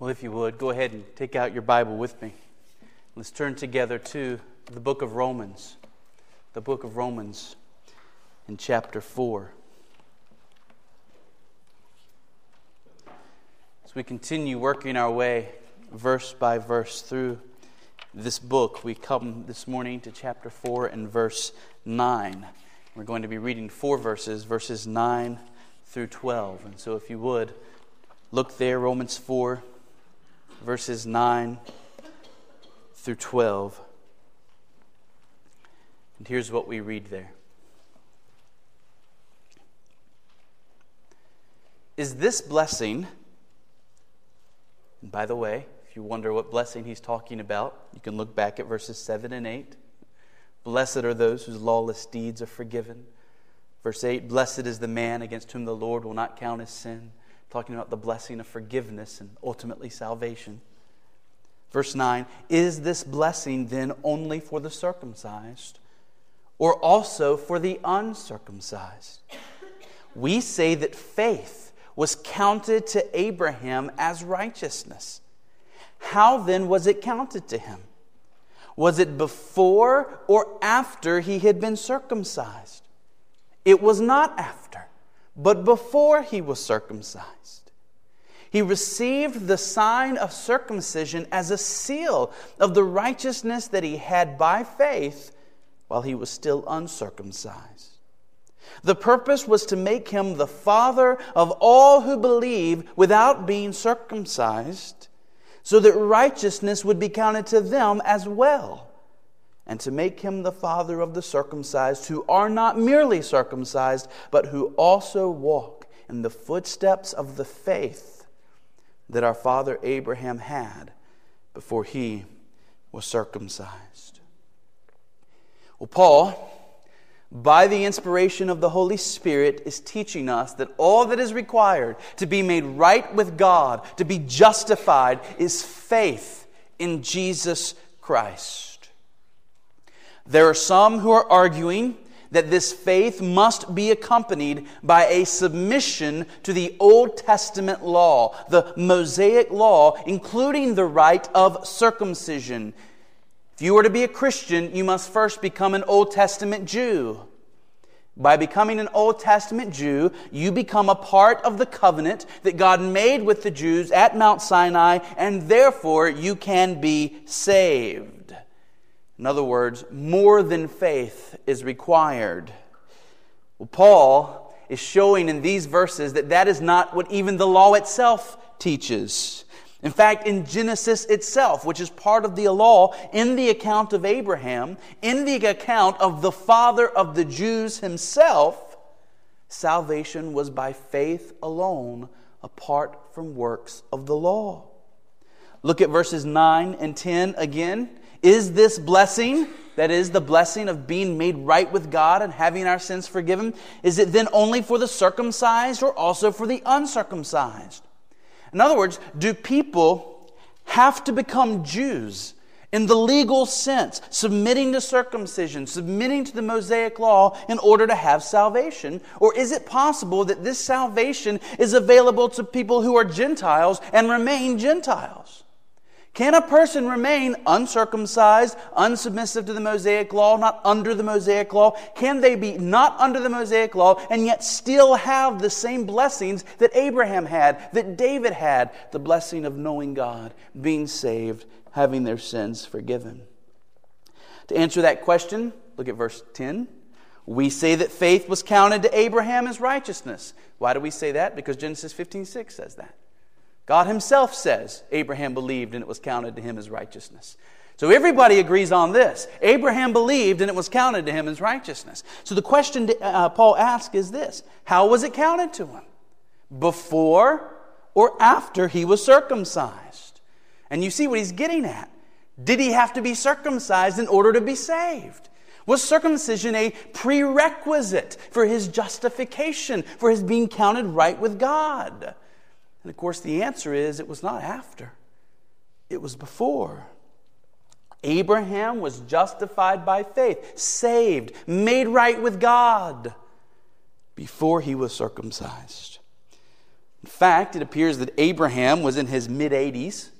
Well, if you would, go ahead and take out your Bible with me. Let's turn together to the book of Romans. The book of Romans in chapter 4. As we continue working our way verse by verse through this book, we come this morning to chapter 4 and verse 9. We're going to be reading four verses, verses 9 through 12. And so, if you would, look there, Romans 4 verses 9 through 12. And here's what we read there Is this blessing, and by the way, if you wonder what blessing he's talking about, you can look back at verses 7 and 8. Blessed are those whose lawless deeds are forgiven. Verse 8 Blessed is the man against whom the Lord will not count his sin talking about the blessing of forgiveness and ultimately salvation. Verse 9 Is this blessing then only for the circumcised or also for the uncircumcised? We say that faith was counted to Abraham as righteousness. How then was it counted to him? Was it before or after he had been circumcised? It was not after, but before he was circumcised. He received the sign of circumcision as a seal of the righteousness that he had by faith while he was still uncircumcised. The purpose was to make him the father of all who believe without being circumcised, so that righteousness would be counted to them as well and to make him the father of the circumcised, who are not merely circumcised, but who also walk in the footsteps of the faith that our father Abraham had before he was circumcised. Well, Paul, by the inspiration of the Holy Spirit, is teaching us that all that is required to be made right with God, to be justified, is faith in Jesus Christ. There are some who are arguing that this faith must be accompanied by a submission to the Old Testament law, the Mosaic law, including the rite of circumcision. If you were to be a Christian, you must first become an Old Testament Jew. By becoming an Old Testament Jew, you become a part of the covenant that God made with the Jews at Mount Sinai, and therefore you can be saved. In other words, more than faith is required. Well, Paul is showing in these verses that that is not what even the law itself teaches. In fact, in Genesis itself, which is part of the law, in the account of Abraham, in the account of the father of the Jews himself, salvation was by faith alone, apart from works of the law. Look at verses 9 and 10 again. Is this blessing, that is, the blessing of being made right with God and having our sins forgiven, is it then only for the circumcised or also for the uncircumcised? In other words, do people have to become Jews in the legal sense, submitting to circumcision, submitting to the Mosaic law in order to have salvation? Or is it possible that this salvation is available to people who are Gentiles and remain Gentiles? Can a person remain uncircumcised, unsubmissive to the Mosaic law, not under the Mosaic law? Can they be not under the Mosaic law and yet still have the same blessings that Abraham had, that David had? The blessing of knowing God, being saved, having their sins forgiven. To answer that question, look at verse 10. We say that faith was counted to Abraham as righteousness. Why do we say that? Because Genesis 15 6 says that. God Himself says Abraham believed and it was counted to him as righteousness. So everybody agrees on this. Abraham believed and it was counted to him as righteousness. So the question uh, Paul asks is this How was it counted to him? Before or after he was circumcised? And you see what he's getting at. Did he have to be circumcised in order to be saved? Was circumcision a prerequisite for his justification, for his being counted right with God? And of course, the answer is it was not after, it was before. Abraham was justified by faith, saved, made right with God before he was circumcised. In fact, it appears that Abraham was in his mid 80s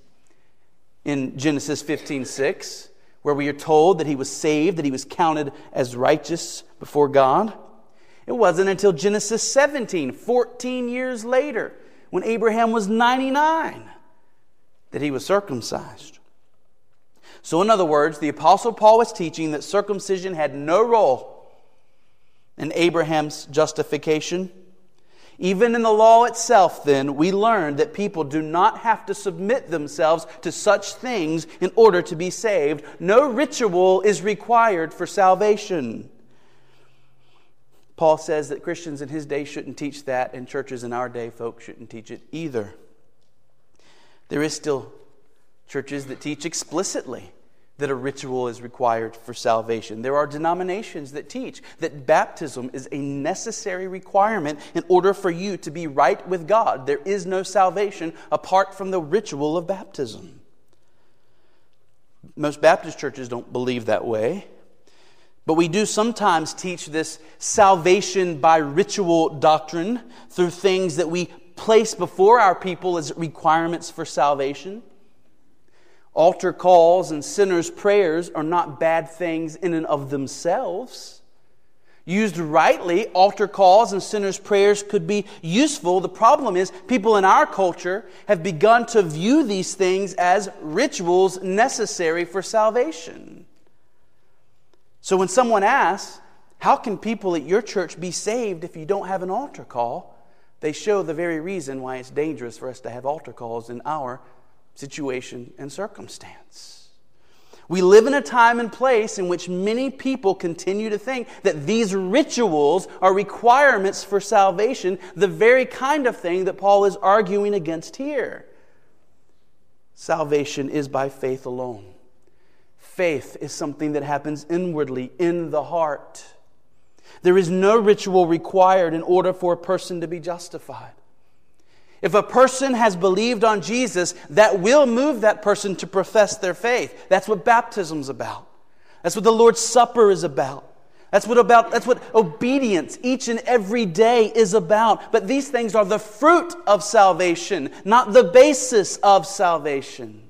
in Genesis 15 6, where we are told that he was saved, that he was counted as righteous before God. It wasn't until Genesis 17, 14 years later, when Abraham was 99, that he was circumcised. So, in other words, the Apostle Paul was teaching that circumcision had no role in Abraham's justification. Even in the law itself, then, we learn that people do not have to submit themselves to such things in order to be saved. No ritual is required for salvation. Paul says that Christians in his day shouldn't teach that, and churches in our day, folks, shouldn't teach it either. There is still churches that teach explicitly that a ritual is required for salvation. There are denominations that teach that baptism is a necessary requirement in order for you to be right with God. There is no salvation apart from the ritual of baptism. Most Baptist churches don't believe that way. But we do sometimes teach this salvation by ritual doctrine through things that we place before our people as requirements for salvation. Altar calls and sinners' prayers are not bad things in and of themselves. Used rightly, altar calls and sinners' prayers could be useful. The problem is, people in our culture have begun to view these things as rituals necessary for salvation. So when someone asks, How can people at your church be saved if you don't have an altar call? they show the very reason why it's dangerous for us to have altar calls in our situation, and circumstance. We live in a time and place in which many people continue to think that these rituals are requirements for salvation, the very kind of thing that Paul is arguing against here. Salvation is by faith alone. Faith is something that happens inwardly in the heart. There is no ritual required in order for a person to be justified. If a person has believed on Jesus, that will move that person to profess their faith. That's what baptism's about. That's what the Lord's Supper is about. That's what about that's what obedience each and every day is about. But these things are the fruit of salvation, not the basis of salvation.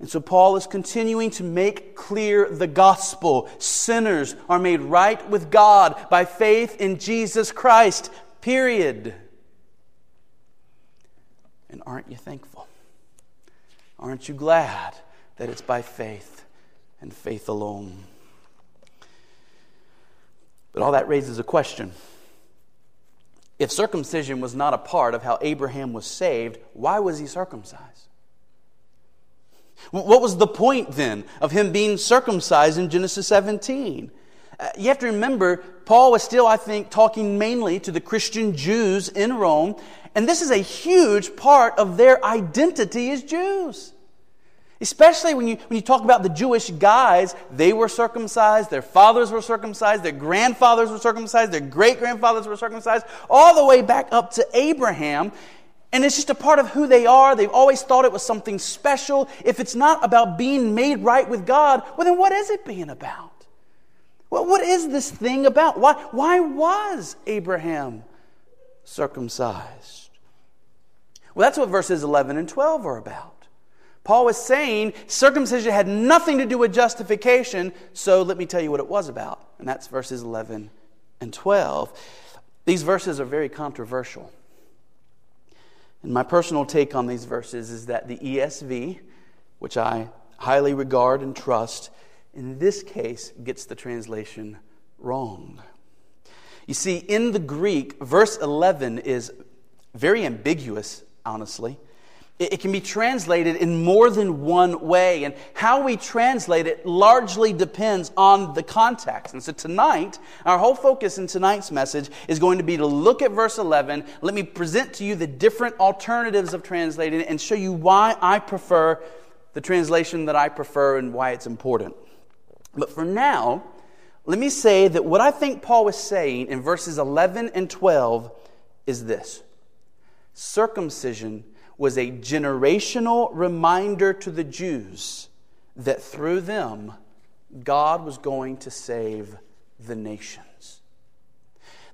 And so Paul is continuing to make clear the gospel. Sinners are made right with God by faith in Jesus Christ. Period. And aren't you thankful? Aren't you glad that it's by faith and faith alone? But all that raises a question. If circumcision was not a part of how Abraham was saved, why was he circumcised? What was the point then of him being circumcised in Genesis 17? Uh, you have to remember, Paul was still, I think, talking mainly to the Christian Jews in Rome, and this is a huge part of their identity as Jews. Especially when you, when you talk about the Jewish guys, they were circumcised, their fathers were circumcised, their grandfathers were circumcised, their great grandfathers were circumcised, all the way back up to Abraham. And it's just a part of who they are. They've always thought it was something special. If it's not about being made right with God, well, then what is it being about? Well, what is this thing about? Why, why was Abraham circumcised? Well, that's what verses 11 and 12 are about. Paul was saying circumcision had nothing to do with justification, so let me tell you what it was about. And that's verses 11 and 12. These verses are very controversial. And my personal take on these verses is that the ESV, which I highly regard and trust, in this case gets the translation wrong. You see, in the Greek, verse 11 is very ambiguous honestly. It can be translated in more than one way, and how we translate it largely depends on the context. And so tonight, our whole focus in tonight's message is going to be to look at verse 11. Let me present to you the different alternatives of translating it and show you why I prefer the translation that I prefer and why it's important. But for now, let me say that what I think Paul was saying in verses 11 and 12 is this circumcision was a generational reminder to the Jews that through them, God was going to save the nations.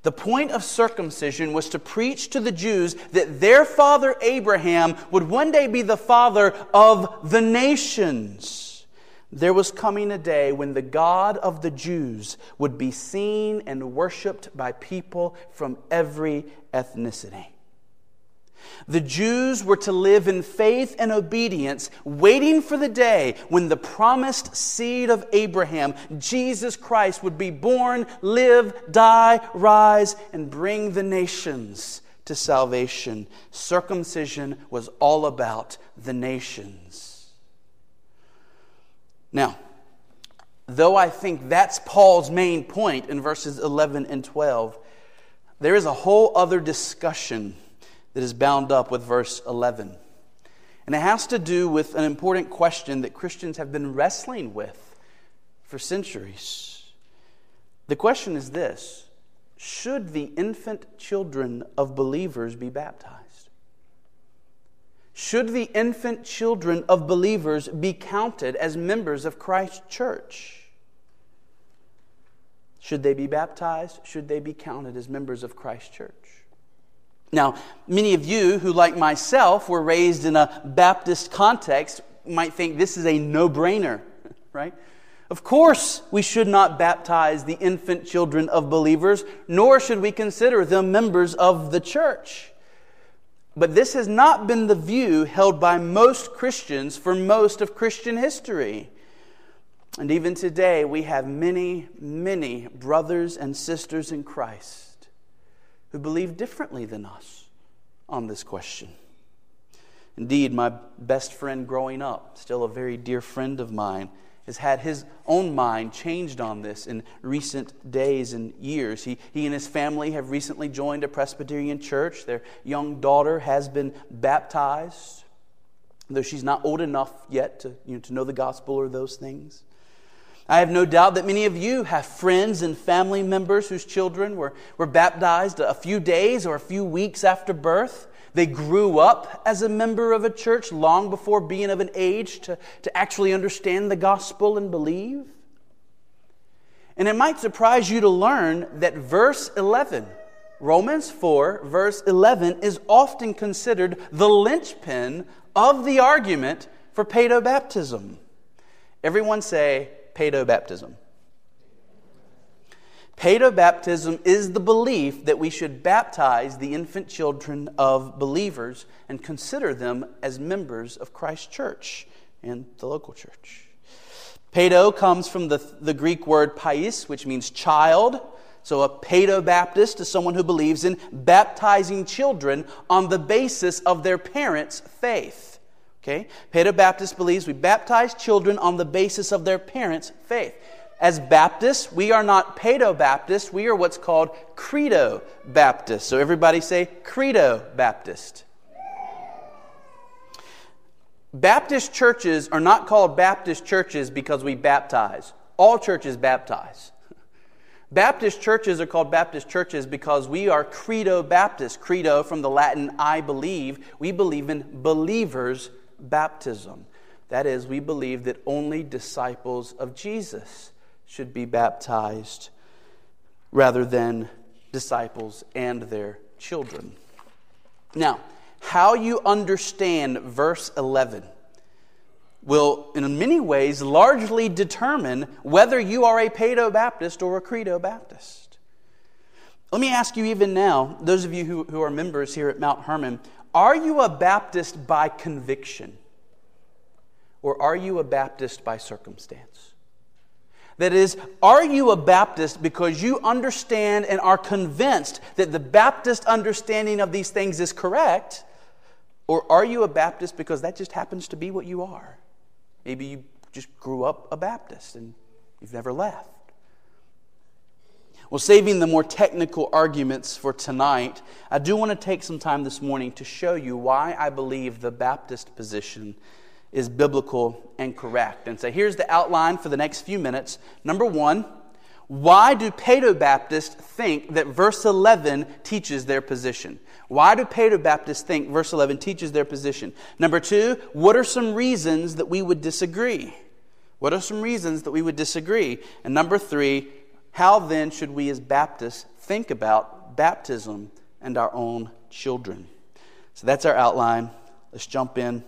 The point of circumcision was to preach to the Jews that their father Abraham would one day be the father of the nations. There was coming a day when the God of the Jews would be seen and worshiped by people from every ethnicity. The Jews were to live in faith and obedience, waiting for the day when the promised seed of Abraham, Jesus Christ, would be born, live, die, rise, and bring the nations to salvation. Circumcision was all about the nations. Now, though I think that's Paul's main point in verses 11 and 12, there is a whole other discussion that is bound up with verse 11. And it has to do with an important question that Christians have been wrestling with for centuries. The question is this Should the infant children of believers be baptized? Should the infant children of believers be counted as members of Christ's church? Should they be baptized? Should they be counted as members of Christ's church? Now, many of you who, like myself, were raised in a Baptist context might think this is a no brainer, right? Of course, we should not baptize the infant children of believers, nor should we consider them members of the church. But this has not been the view held by most Christians for most of Christian history. And even today, we have many, many brothers and sisters in Christ who believe differently than us on this question. Indeed, my best friend growing up, still a very dear friend of mine, has had his own mind changed on this in recent days and years. He, he and his family have recently joined a Presbyterian church. Their young daughter has been baptized, though she's not old enough yet to, you know, to know the gospel or those things. I have no doubt that many of you have friends and family members whose children were, were baptized a few days or a few weeks after birth. They grew up as a member of a church long before being of an age to, to actually understand the gospel and believe. And it might surprise you to learn that verse 11, Romans 4, verse 11, is often considered the linchpin of the argument for paedobaptism. Everyone say, paedobaptism. Paedobaptism is the belief that we should baptize the infant children of believers and consider them as members of Christ's church and the local church. Pedo comes from the, the Greek word pais, which means child. So a paedobaptist is someone who believes in baptizing children on the basis of their parents' faith. Okay? Paedobaptist believes we baptize children on the basis of their parents' faith. As Baptists, we are not Paedobaptists, we are what's called Credo Baptist. So everybody say Credo Baptist. Baptist churches are not called Baptist churches because we baptize. All churches baptize. Baptist churches are called Baptist churches because we are Credo Baptist. Credo from the Latin I believe. We believe in believers baptism. That is, we believe that only disciples of Jesus should be baptized rather than disciples and their children. Now, how you understand verse 11 will, in many ways, largely determine whether you are a Paedo Baptist or a Credo Baptist. Let me ask you, even now, those of you who, who are members here at Mount Hermon, are you a Baptist by conviction? Or are you a Baptist by circumstance? That is, are you a Baptist because you understand and are convinced that the Baptist understanding of these things is correct? Or are you a Baptist because that just happens to be what you are? Maybe you just grew up a Baptist and you've never left. Well, saving the more technical arguments for tonight, I do want to take some time this morning to show you why I believe the Baptist position is biblical and correct. And so here's the outline for the next few minutes. Number one, why do Paedo Baptists think that verse 11 teaches their position? Why do Paedo Baptists think verse 11 teaches their position? Number two, what are some reasons that we would disagree? What are some reasons that we would disagree? And number three, how then should we as Baptists think about baptism and our own children. So that's our outline. Let's jump in.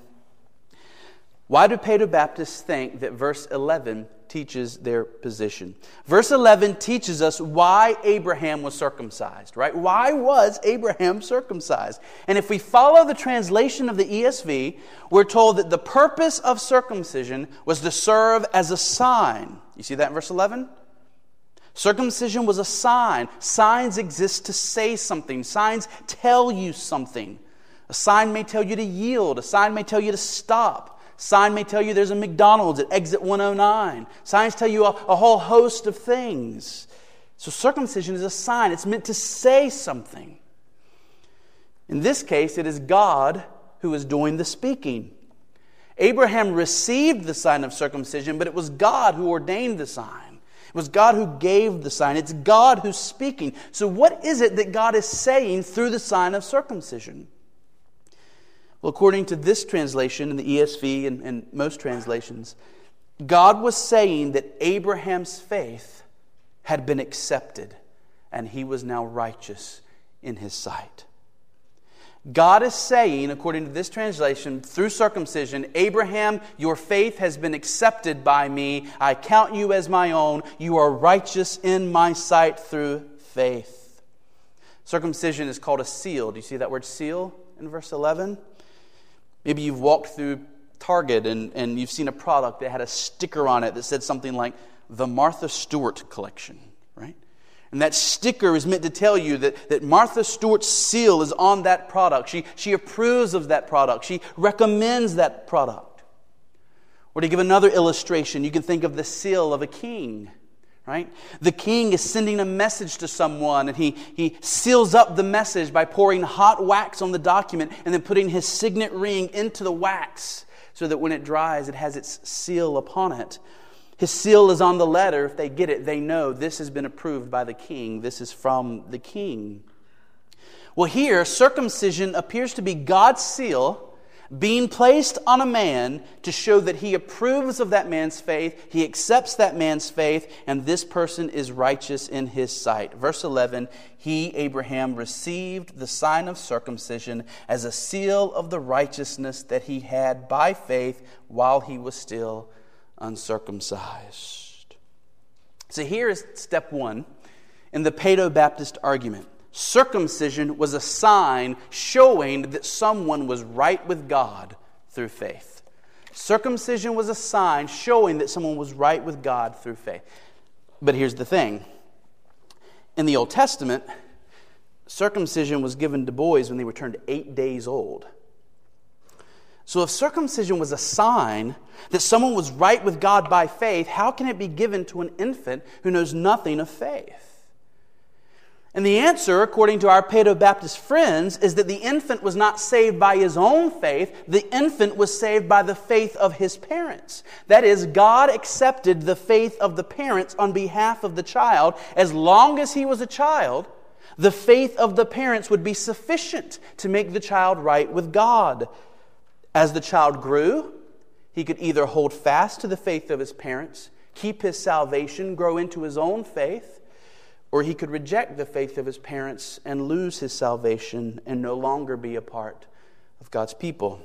Why do Paedo Baptists think that verse 11 teaches their position? Verse 11 teaches us why Abraham was circumcised, right? Why was Abraham circumcised? And if we follow the translation of the ESV, we're told that the purpose of circumcision was to serve as a sign. You see that in verse 11? Circumcision was a sign. Signs exist to say something, signs tell you something. A sign may tell you to yield, a sign may tell you to stop. Sign may tell you there's a McDonald's at exit 109. Signs tell you a, a whole host of things. So circumcision is a sign, it's meant to say something. In this case, it is God who is doing the speaking. Abraham received the sign of circumcision, but it was God who ordained the sign. Was God who gave the sign. It's God who's speaking. So, what is it that God is saying through the sign of circumcision? Well, according to this translation in the ESV and, and most translations, God was saying that Abraham's faith had been accepted and he was now righteous in his sight. God is saying, according to this translation, through circumcision, Abraham, your faith has been accepted by me. I count you as my own. You are righteous in my sight through faith. Circumcision is called a seal. Do you see that word seal in verse 11? Maybe you've walked through Target and, and you've seen a product that had a sticker on it that said something like the Martha Stewart collection? And that sticker is meant to tell you that, that Martha Stewart's seal is on that product. She, she approves of that product, she recommends that product. Or to give another illustration, you can think of the seal of a king right? The king is sending a message to someone and he, he seals up the message by pouring hot wax on the document and then putting his signet ring into the wax so that when it dries, it has its seal upon it. His seal is on the letter. If they get it, they know this has been approved by the king. This is from the king. Well, here, circumcision appears to be God's seal being placed on a man to show that he approves of that man's faith, he accepts that man's faith, and this person is righteous in his sight. Verse 11 He, Abraham, received the sign of circumcision as a seal of the righteousness that he had by faith while he was still uncircumcised. So here is step one in the Paedo Baptist argument circumcision was a sign showing that someone was right with God through faith. Circumcision was a sign showing that someone was right with God through faith. But here's the thing in the Old Testament, circumcision was given to boys when they were turned eight days old. So, if circumcision was a sign that someone was right with God by faith, how can it be given to an infant who knows nothing of faith? And the answer, according to our Paedo Baptist friends, is that the infant was not saved by his own faith. The infant was saved by the faith of his parents. That is, God accepted the faith of the parents on behalf of the child. As long as he was a child, the faith of the parents would be sufficient to make the child right with God. As the child grew, he could either hold fast to the faith of his parents, keep his salvation, grow into his own faith or he could reject the faith of his parents and lose his salvation and no longer be a part of God's people.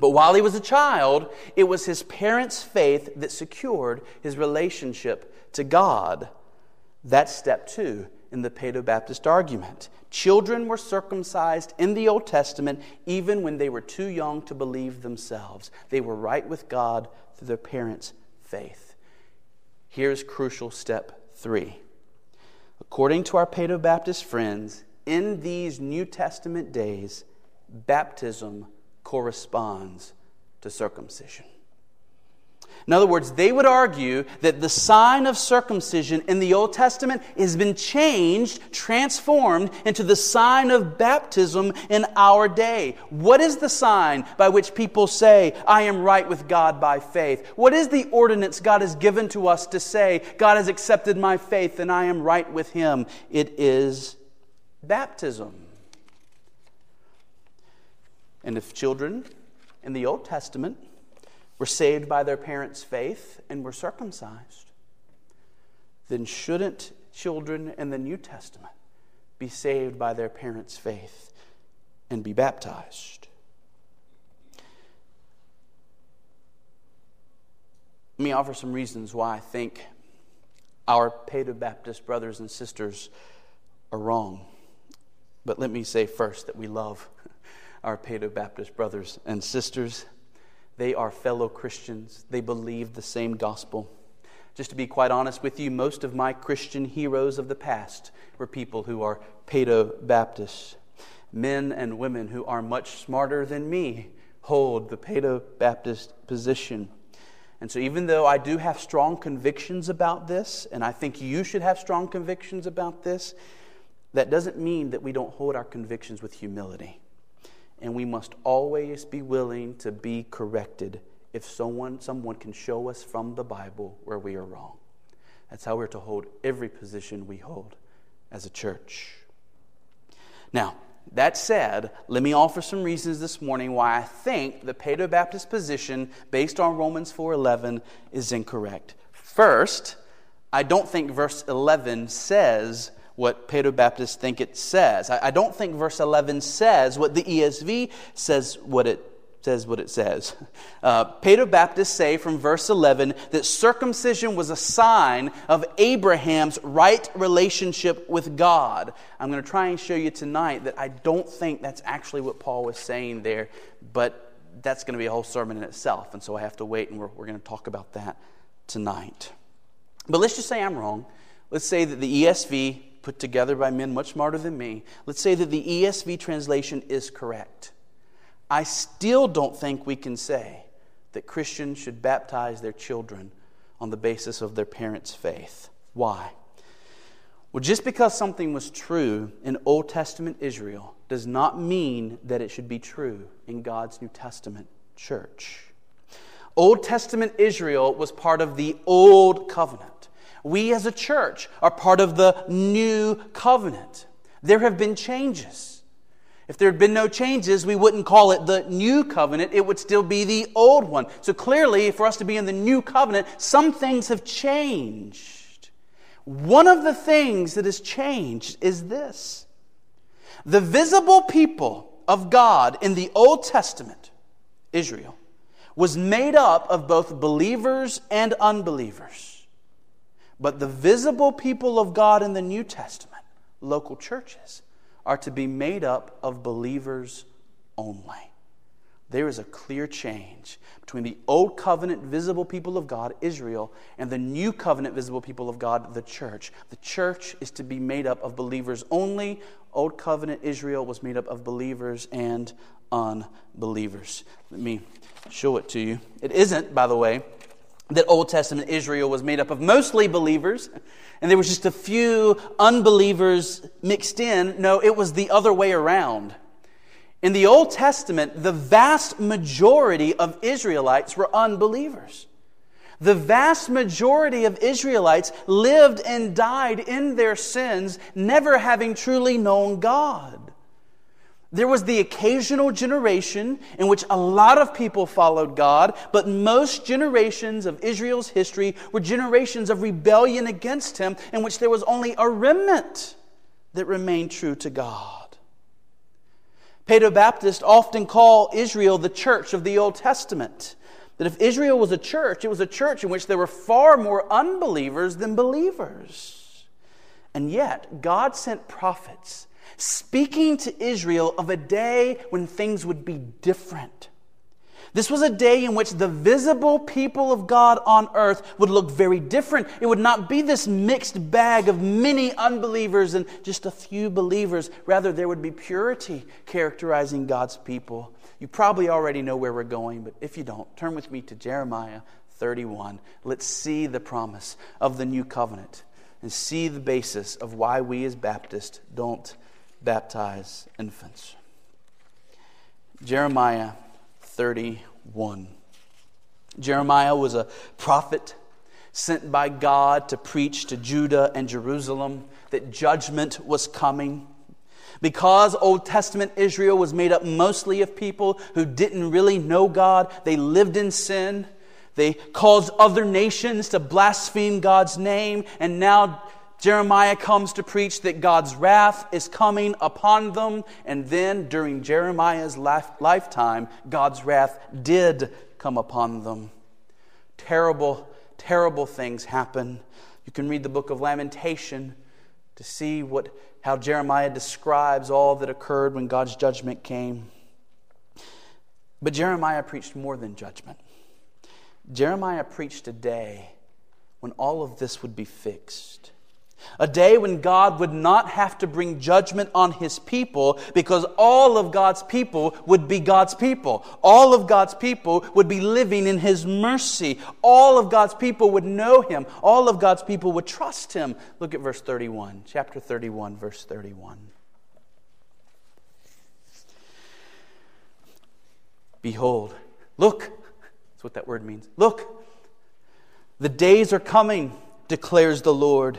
But while he was a child, it was his parents' faith that secured his relationship to God. That's step two in the Paedo Baptist argument. Children were circumcised in the Old Testament even when they were too young to believe themselves. They were right with God through their parents' faith. Here's crucial step three According to our Paedo Baptist friends, in these New Testament days, baptism corresponds to circumcision. In other words, they would argue that the sign of circumcision in the Old Testament has been changed, transformed into the sign of baptism in our day. What is the sign by which people say, I am right with God by faith? What is the ordinance God has given to us to say, God has accepted my faith and I am right with Him? It is baptism. And if children in the Old Testament, were saved by their parents' faith and were circumcised, then shouldn't children in the New Testament be saved by their parents' faith and be baptized. Let me offer some reasons why I think our Paedo Baptist brothers and sisters are wrong. But let me say first that we love our Paedo Baptist brothers and sisters. They are fellow Christians, they believe the same gospel. Just to be quite honest with you, most of my Christian heroes of the past were people who are Paedo Baptists. Men and women who are much smarter than me hold the Paedo Baptist position. And so, even though I do have strong convictions about this, and I think you should have strong convictions about this, that doesn't mean that we don't hold our convictions with humility. And we must always be willing to be corrected if someone, someone can show us from the Bible where we are wrong. That's how we're to hold every position we hold as a church. Now, that said, let me offer some reasons this morning why I think the Paedo Baptist position based on Romans 4:11 is incorrect. First, I don't think verse 11 says what Paedo Baptists think it says. I, I don't think verse 11 says what the ESV says what it says what it says. Uh, Baptists say from verse 11 that circumcision was a sign of Abraham's right relationship with God. I'm going to try and show you tonight that I don't think that's actually what Paul was saying there, but that's going to be a whole sermon in itself, and so I have to wait, and we're, we're going to talk about that tonight. But let's just say I'm wrong. Let's say that the ESV put together by men much smarter than me, let's say that the ESV translation is correct. I still don't think we can say that Christians should baptize their children on the basis of their parents' faith. Why? Well, just because something was true in Old Testament Israel does not mean that it should be true in God's New Testament church. Old Testament Israel was part of the Old Covenant. We as a church are part of the new covenant. There have been changes. If there had been no changes, we wouldn't call it the new covenant. It would still be the old one. So clearly, for us to be in the new covenant, some things have changed. One of the things that has changed is this the visible people of God in the Old Testament, Israel, was made up of both believers and unbelievers. But the visible people of God in the New Testament, local churches, are to be made up of believers only. There is a clear change between the Old Covenant visible people of God, Israel, and the New Covenant visible people of God, the church. The church is to be made up of believers only. Old Covenant Israel was made up of believers and unbelievers. Let me show it to you. It isn't, by the way, that Old Testament Israel was made up of mostly believers, and there was just a few unbelievers mixed in. No, it was the other way around. In the Old Testament, the vast majority of Israelites were unbelievers. The vast majority of Israelites lived and died in their sins, never having truly known God. There was the occasional generation in which a lot of people followed God, but most generations of Israel's history were generations of rebellion against Him, in which there was only a remnant that remained true to God. Paedo Baptists often call Israel the church of the Old Testament. That if Israel was a church, it was a church in which there were far more unbelievers than believers. And yet, God sent prophets speaking to Israel of a day when things would be different. This was a day in which the visible people of God on earth would look very different. It would not be this mixed bag of many unbelievers and just a few believers. Rather, there would be purity characterizing God's people. You probably already know where we're going, but if you don't, turn with me to Jeremiah 31. Let's see the promise of the new covenant and see the basis of why we as Baptists don't baptize infants. Jeremiah 31. Jeremiah was a prophet sent by God to preach to Judah and Jerusalem that judgment was coming. Because Old Testament Israel was made up mostly of people who didn't really know God, they lived in sin. They caused other nations to blaspheme God's name, and now Jeremiah comes to preach that God's wrath is coming upon them, and then during Jeremiah's life, lifetime, God's wrath did come upon them. Terrible, terrible things happen. You can read the book of Lamentation to see what, how Jeremiah describes all that occurred when God's judgment came. But Jeremiah preached more than judgment. Jeremiah preached a day when all of this would be fixed. A day when God would not have to bring judgment on his people because all of God's people would be God's people. All of God's people would be living in his mercy. All of God's people would know him. All of God's people would trust him. Look at verse 31, chapter 31, verse 31. Behold, look, that's what that word means. Look, the days are coming, declares the Lord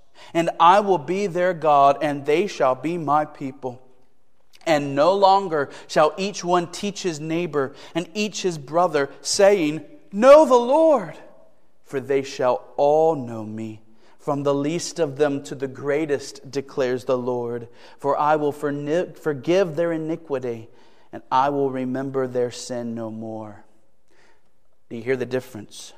and I will be their God, and they shall be my people. And no longer shall each one teach his neighbor and each his brother, saying, Know the Lord, for they shall all know me. From the least of them to the greatest, declares the Lord. For I will forgive their iniquity, and I will remember their sin no more. Do you hear the difference?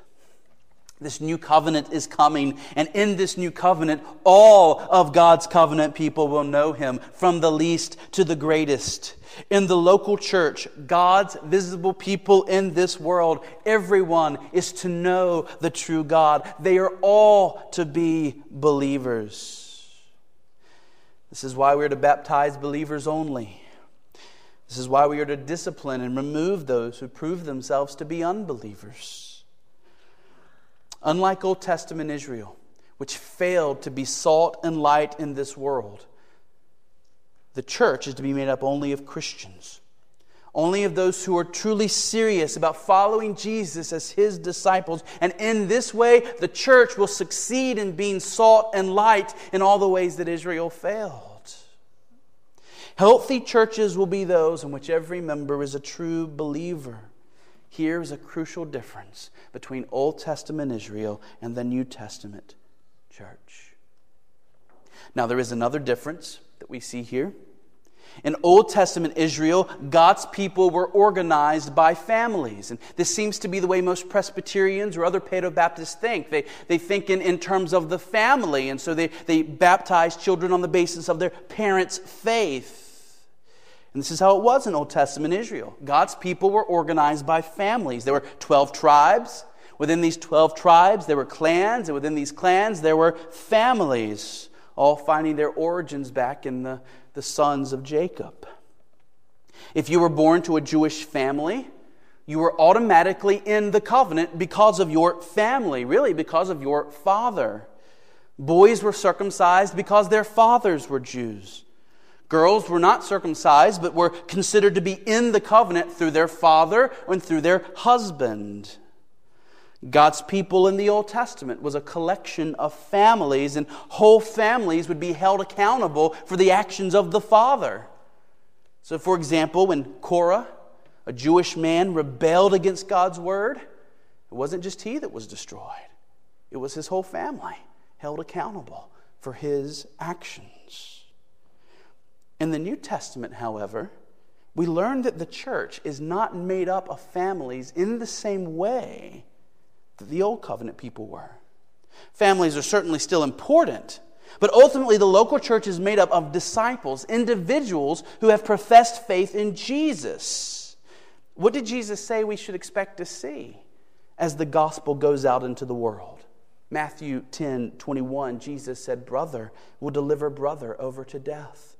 This new covenant is coming, and in this new covenant, all of God's covenant people will know him, from the least to the greatest. In the local church, God's visible people in this world, everyone is to know the true God. They are all to be believers. This is why we're to baptize believers only. This is why we are to discipline and remove those who prove themselves to be unbelievers. Unlike Old Testament Israel, which failed to be salt and light in this world, the church is to be made up only of Christians, only of those who are truly serious about following Jesus as his disciples. And in this way, the church will succeed in being salt and light in all the ways that Israel failed. Healthy churches will be those in which every member is a true believer. Here is a crucial difference between Old Testament Israel and the New Testament church. Now, there is another difference that we see here. In Old Testament Israel, God's people were organized by families. And this seems to be the way most Presbyterians or other Paedo Baptists think. They, they think in, in terms of the family, and so they, they baptize children on the basis of their parents' faith. And this is how it was in Old Testament Israel. God's people were organized by families. There were 12 tribes. Within these 12 tribes, there were clans, and within these clans, there were families, all finding their origins back in the, the sons of Jacob. If you were born to a Jewish family, you were automatically in the covenant because of your family, really, because of your father. Boys were circumcised because their fathers were Jews. Girls were not circumcised, but were considered to be in the covenant through their father and through their husband. God's people in the Old Testament was a collection of families, and whole families would be held accountable for the actions of the father. So, for example, when Korah, a Jewish man, rebelled against God's word, it wasn't just he that was destroyed, it was his whole family held accountable for his actions. In the New Testament, however, we learn that the church is not made up of families in the same way that the Old Covenant people were. Families are certainly still important, but ultimately the local church is made up of disciples, individuals who have professed faith in Jesus. What did Jesus say we should expect to see as the gospel goes out into the world? Matthew 10 21, Jesus said, Brother will deliver brother over to death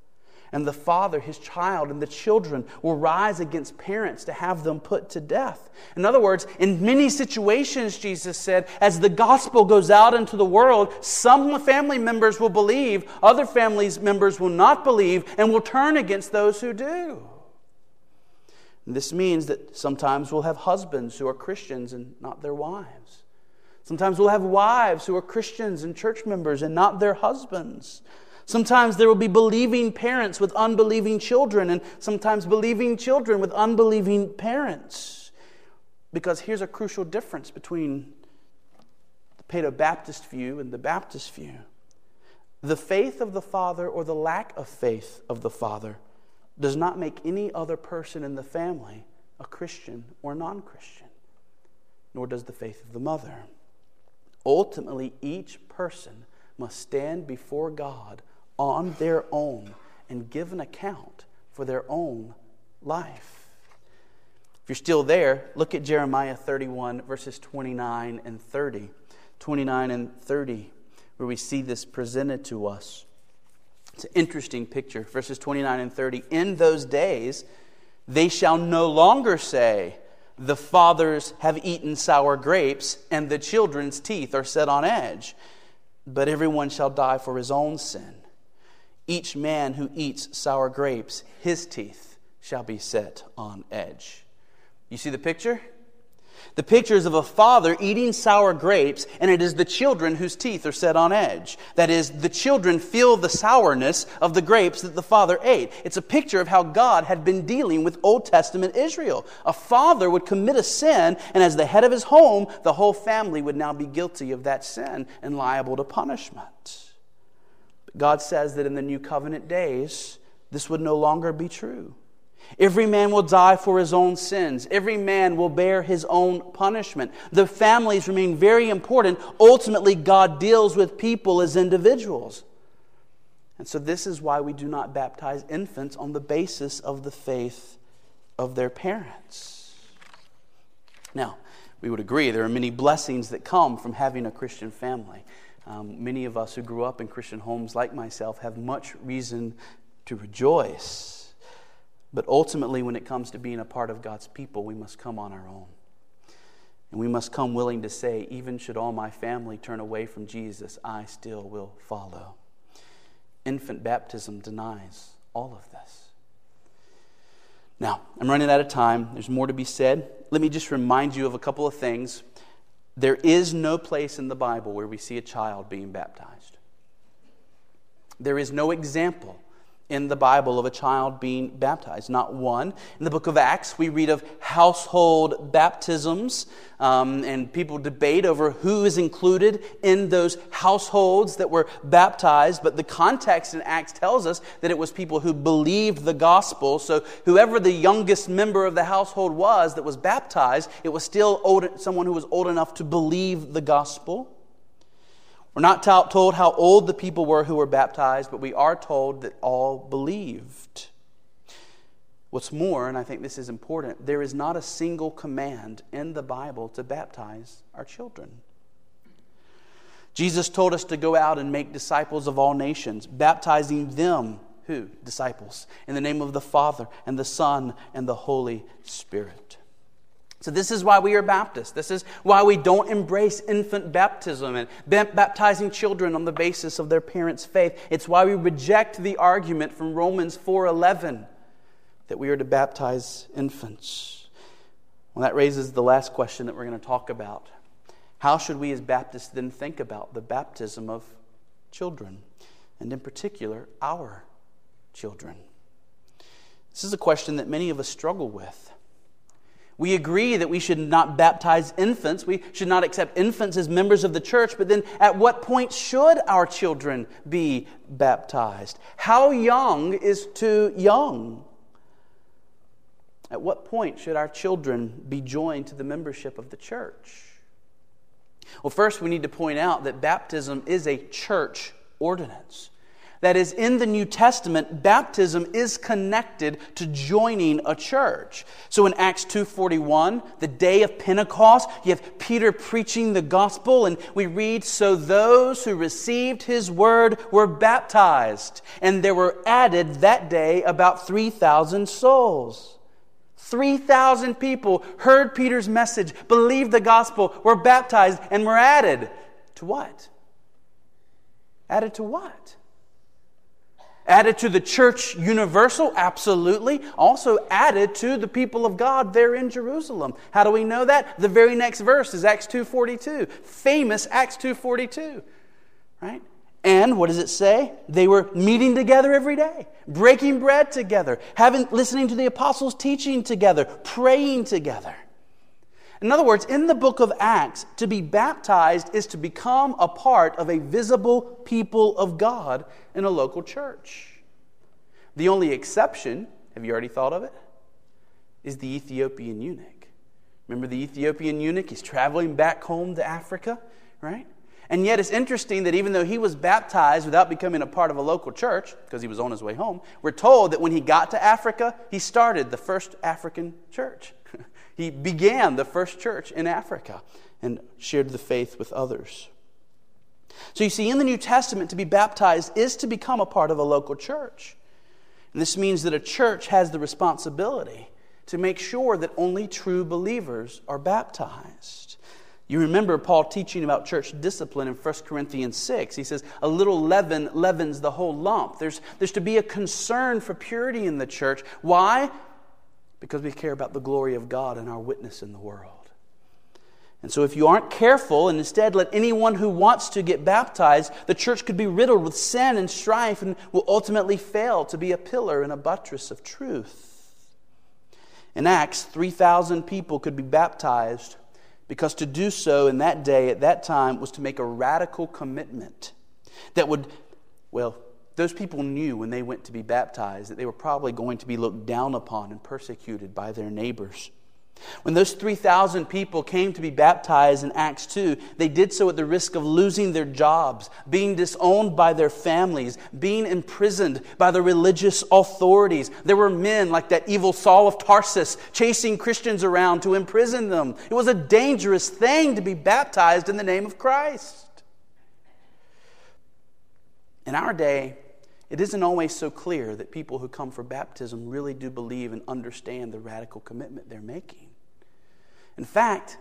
and the father, his child, and the children will rise against parents to have them put to death. In other words, in many situations, Jesus said, as the gospel goes out into the world, some family members will believe, other family members will not believe, and will turn against those who do. And this means that sometimes we'll have husbands who are Christians and not their wives. Sometimes we'll have wives who are Christians and church members and not their husbands. Sometimes there will be believing parents with unbelieving children, and sometimes believing children with unbelieving parents. Because here's a crucial difference between the Paedo Baptist view and the Baptist view the faith of the father or the lack of faith of the father does not make any other person in the family a Christian or non Christian, nor does the faith of the mother. Ultimately, each person must stand before God on their own and give an account for their own life. If you're still there, look at Jeremiah 31, verses 29 and 30. 29 and 30, where we see this presented to us. It's an interesting picture. Verses 29 and 30. In those days, they shall no longer say, The fathers have eaten sour grapes, and the children's teeth are set on edge. But everyone shall die for his own sin. Each man who eats sour grapes, his teeth shall be set on edge. You see the picture? The picture is of a father eating sour grapes, and it is the children whose teeth are set on edge. That is, the children feel the sourness of the grapes that the father ate. It's a picture of how God had been dealing with Old Testament Israel. A father would commit a sin, and as the head of his home, the whole family would now be guilty of that sin and liable to punishment. God says that in the new covenant days, this would no longer be true. Every man will die for his own sins. Every man will bear his own punishment. The families remain very important. Ultimately, God deals with people as individuals. And so, this is why we do not baptize infants on the basis of the faith of their parents. Now, we would agree there are many blessings that come from having a Christian family. Um, many of us who grew up in Christian homes, like myself, have much reason to rejoice. But ultimately, when it comes to being a part of God's people, we must come on our own. And we must come willing to say, even should all my family turn away from Jesus, I still will follow. Infant baptism denies all of this. Now, I'm running out of time. There's more to be said. Let me just remind you of a couple of things there is no place in the Bible where we see a child being baptized. There is no example in the Bible of a child being baptized. Not one. In the book of Acts, we read of household baptisms, um, and people debate over who is included in those households that were baptized. But the context in Acts tells us that it was people who believed the gospel. So, whoever the youngest member of the household was that was baptized, it was still old, someone who was old enough to believe the gospel. We're not told how old the people were who were baptized, but we are told that all believed. What's more, and I think this is important, there is not a single command in the Bible to baptize our children. Jesus told us to go out and make disciples of all nations, baptizing them, who? Disciples, in the name of the Father and the Son and the Holy Spirit. So, this is why we are Baptists. This is why we don't embrace infant baptism and baptizing children on the basis of their parents' faith. It's why we reject the argument from Romans 4:11 that we are to baptize infants. Well, that raises the last question that we're going to talk about. How should we as Baptists then think about the baptism of children, and in particular, our children? This is a question that many of us struggle with. We agree that we should not baptize infants. We should not accept infants as members of the church. But then, at what point should our children be baptized? How young is too young? At what point should our children be joined to the membership of the church? Well, first, we need to point out that baptism is a church ordinance. That is, in the New Testament, baptism is connected to joining a church. So in Acts 2.41, the day of Pentecost, you have Peter preaching the gospel, and we read, So those who received his word were baptized, and there were added that day about 3,000 souls. 3,000 people heard Peter's message, believed the gospel, were baptized, and were added. To what? Added to what? Added to the church universal? Absolutely. Also added to the people of God there in Jerusalem. How do we know that? The very next verse is Acts 2.42. Famous Acts 2.42. Right? And what does it say? They were meeting together every day, breaking bread together, having, listening to the apostles' teaching together, praying together. In other words, in the book of Acts, to be baptized is to become a part of a visible people of God in a local church. The only exception, have you already thought of it? Is the Ethiopian eunuch. Remember the Ethiopian eunuch? He's traveling back home to Africa, right? And yet it's interesting that even though he was baptized without becoming a part of a local church, because he was on his way home, we're told that when he got to Africa, he started the first African church. He began the first church in Africa and shared the faith with others. So you see, in the New Testament, to be baptized is to become a part of a local church. And this means that a church has the responsibility to make sure that only true believers are baptized. You remember Paul teaching about church discipline in 1 Corinthians 6. He says, A little leaven leavens the whole lump. There's, there's to be a concern for purity in the church. Why? Because we care about the glory of God and our witness in the world. And so, if you aren't careful and instead let anyone who wants to get baptized, the church could be riddled with sin and strife and will ultimately fail to be a pillar and a buttress of truth. In Acts, 3,000 people could be baptized because to do so in that day, at that time, was to make a radical commitment that would, well, those people knew when they went to be baptized that they were probably going to be looked down upon and persecuted by their neighbors. When those 3,000 people came to be baptized in Acts 2, they did so at the risk of losing their jobs, being disowned by their families, being imprisoned by the religious authorities. There were men like that evil Saul of Tarsus chasing Christians around to imprison them. It was a dangerous thing to be baptized in the name of Christ. In our day, it isn't always so clear that people who come for baptism really do believe and understand the radical commitment they're making. In fact,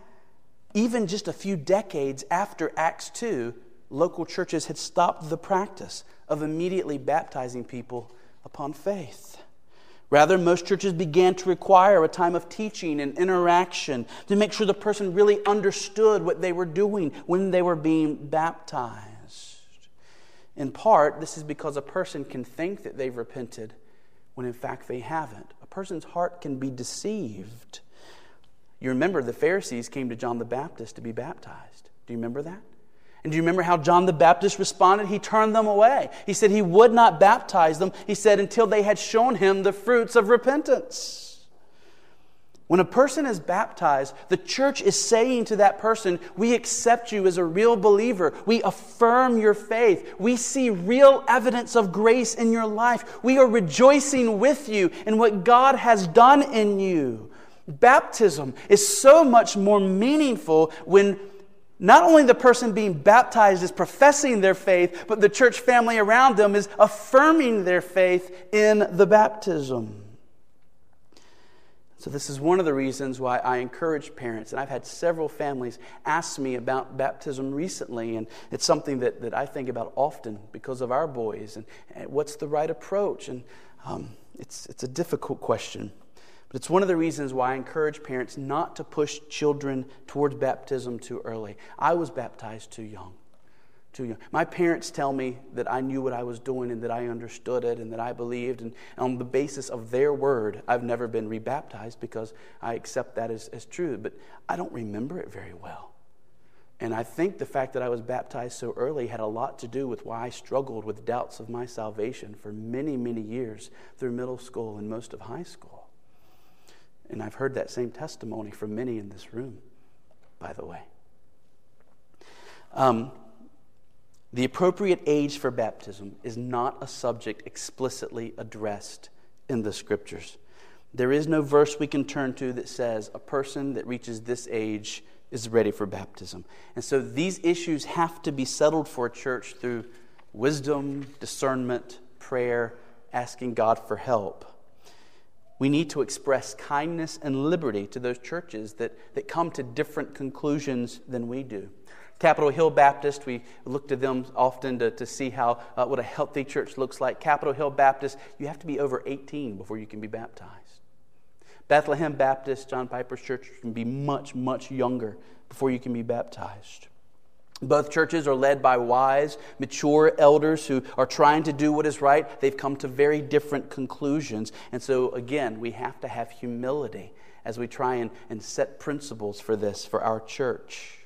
even just a few decades after Acts 2, local churches had stopped the practice of immediately baptizing people upon faith. Rather, most churches began to require a time of teaching and interaction to make sure the person really understood what they were doing when they were being baptized. In part, this is because a person can think that they've repented when in fact they haven't. A person's heart can be deceived. You remember the Pharisees came to John the Baptist to be baptized. Do you remember that? And do you remember how John the Baptist responded? He turned them away. He said he would not baptize them, he said, until they had shown him the fruits of repentance. When a person is baptized, the church is saying to that person, We accept you as a real believer. We affirm your faith. We see real evidence of grace in your life. We are rejoicing with you in what God has done in you. Baptism is so much more meaningful when not only the person being baptized is professing their faith, but the church family around them is affirming their faith in the baptism. So, this is one of the reasons why I encourage parents. And I've had several families ask me about baptism recently, and it's something that, that I think about often because of our boys and, and what's the right approach. And um, it's, it's a difficult question. But it's one of the reasons why I encourage parents not to push children towards baptism too early. I was baptized too young too young. My parents tell me that I knew what I was doing and that I understood it and that I believed. And on the basis of their word, I've never been rebaptized because I accept that as, as true. But I don't remember it very well. And I think the fact that I was baptized so early had a lot to do with why I struggled with doubts of my salvation for many, many years through middle school and most of high school. And I've heard that same testimony from many in this room, by the way. Um, The appropriate age for baptism is not a subject explicitly addressed in the scriptures. There is no verse we can turn to that says a person that reaches this age is ready for baptism. And so these issues have to be settled for a church through wisdom, discernment, prayer, asking God for help. We need to express kindness and liberty to those churches that, that come to different conclusions than we do. Capitol Hill Baptist, we look to them often to, to see how uh, what a healthy church looks like. Capitol Hill Baptist, you have to be over 18 before you can be baptized. Bethlehem Baptist, John Piper's church, can be much, much younger before you can be baptized. Both churches are led by wise, mature elders who are trying to do what is right. They've come to very different conclusions. And so, again, we have to have humility as we try and, and set principles for this for our church.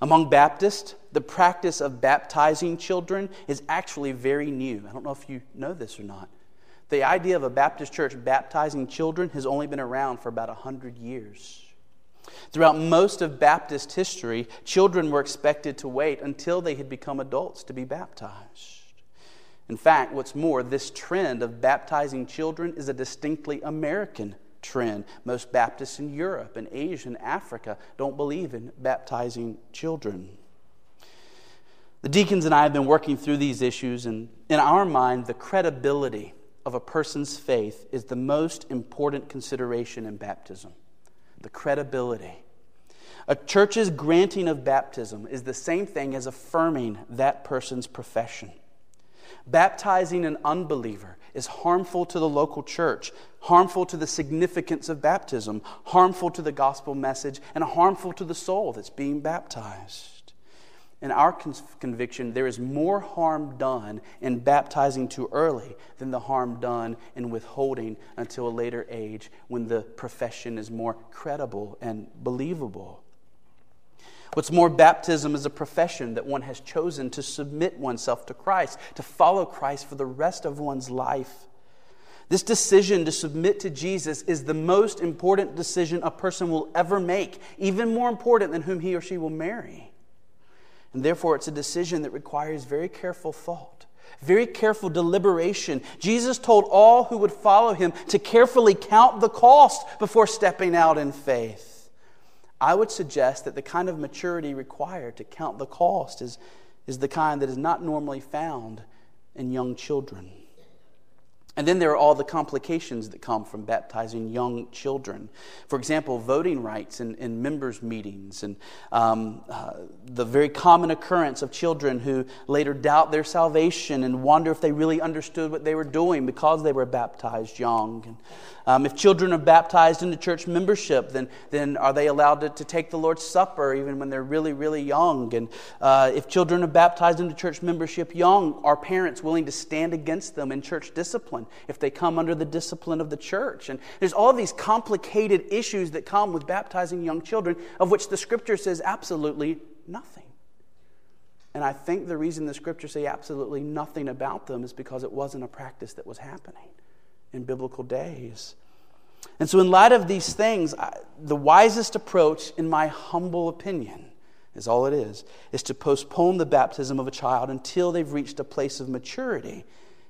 Among Baptists, the practice of baptizing children is actually very new. I don't know if you know this or not. The idea of a Baptist church baptizing children has only been around for about 100 years. Throughout most of Baptist history, children were expected to wait until they had become adults to be baptized. In fact, what's more, this trend of baptizing children is a distinctly American trend. Most Baptists in Europe and Asia and Africa don't believe in baptizing children. The deacons and I have been working through these issues, and in our mind, the credibility of a person's faith is the most important consideration in baptism. The credibility. A church's granting of baptism is the same thing as affirming that person's profession. Baptizing an unbeliever is harmful to the local church, harmful to the significance of baptism, harmful to the gospel message, and harmful to the soul that's being baptized. In our conviction, there is more harm done in baptizing too early than the harm done in withholding until a later age when the profession is more credible and believable. What's more, baptism is a profession that one has chosen to submit oneself to Christ, to follow Christ for the rest of one's life. This decision to submit to Jesus is the most important decision a person will ever make, even more important than whom he or she will marry. And therefore, it's a decision that requires very careful thought, very careful deliberation. Jesus told all who would follow him to carefully count the cost before stepping out in faith. I would suggest that the kind of maturity required to count the cost is, is the kind that is not normally found in young children. And then there are all the complications that come from baptizing young children. For example, voting rights in, in members' meetings, and um, uh, the very common occurrence of children who later doubt their salvation and wonder if they really understood what they were doing because they were baptized young. And, um, if children are baptized into church membership, then, then are they allowed to, to take the Lord's Supper even when they're really, really young? And uh, if children are baptized into church membership young, are parents willing to stand against them in church discipline if they come under the discipline of the church? And there's all these complicated issues that come with baptizing young children, of which the scripture says absolutely nothing. And I think the reason the scriptures say absolutely nothing about them is because it wasn't a practice that was happening in biblical days. And so, in light of these things, the wisest approach, in my humble opinion, is all it is, is to postpone the baptism of a child until they've reached a place of maturity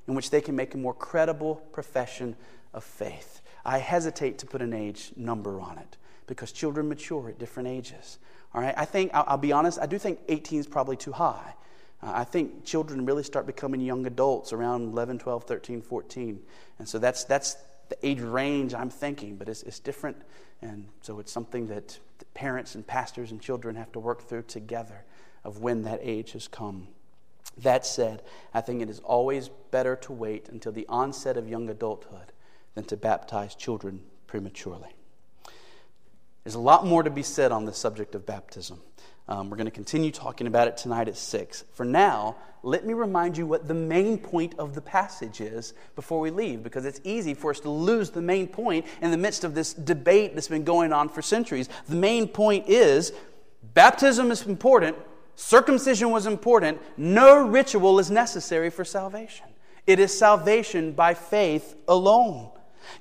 in which they can make a more credible profession of faith. I hesitate to put an age number on it because children mature at different ages. All right, I think, I'll, I'll be honest, I do think 18 is probably too high. Uh, I think children really start becoming young adults around 11, 12, 13, 14. And so that's, that's the age range I'm thinking, but it's, it's different. And so it's something that parents and pastors and children have to work through together of when that age has come. That said, I think it is always better to wait until the onset of young adulthood than to baptize children prematurely. There's a lot more to be said on the subject of baptism. Um, we're going to continue talking about it tonight at 6. For now, let me remind you what the main point of the passage is before we leave, because it's easy for us to lose the main point in the midst of this debate that's been going on for centuries. The main point is baptism is important, circumcision was important, no ritual is necessary for salvation. It is salvation by faith alone.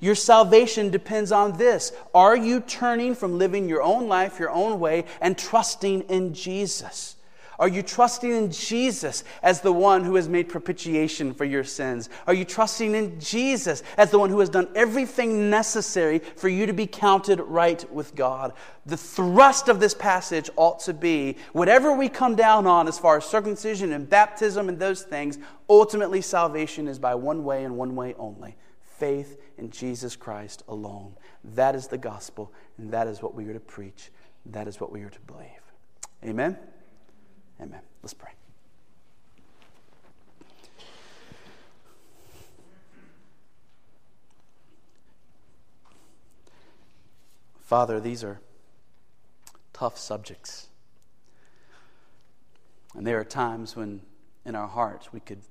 Your salvation depends on this. Are you turning from living your own life, your own way, and trusting in Jesus? Are you trusting in Jesus as the one who has made propitiation for your sins? Are you trusting in Jesus as the one who has done everything necessary for you to be counted right with God? The thrust of this passage ought to be whatever we come down on as far as circumcision and baptism and those things, ultimately salvation is by one way and one way only faith in Jesus Christ alone. That is the gospel, and that is what we are to preach. That is what we are to believe. Amen. Amen. Let's pray. Father, these are tough subjects. And there are times when in our hearts we could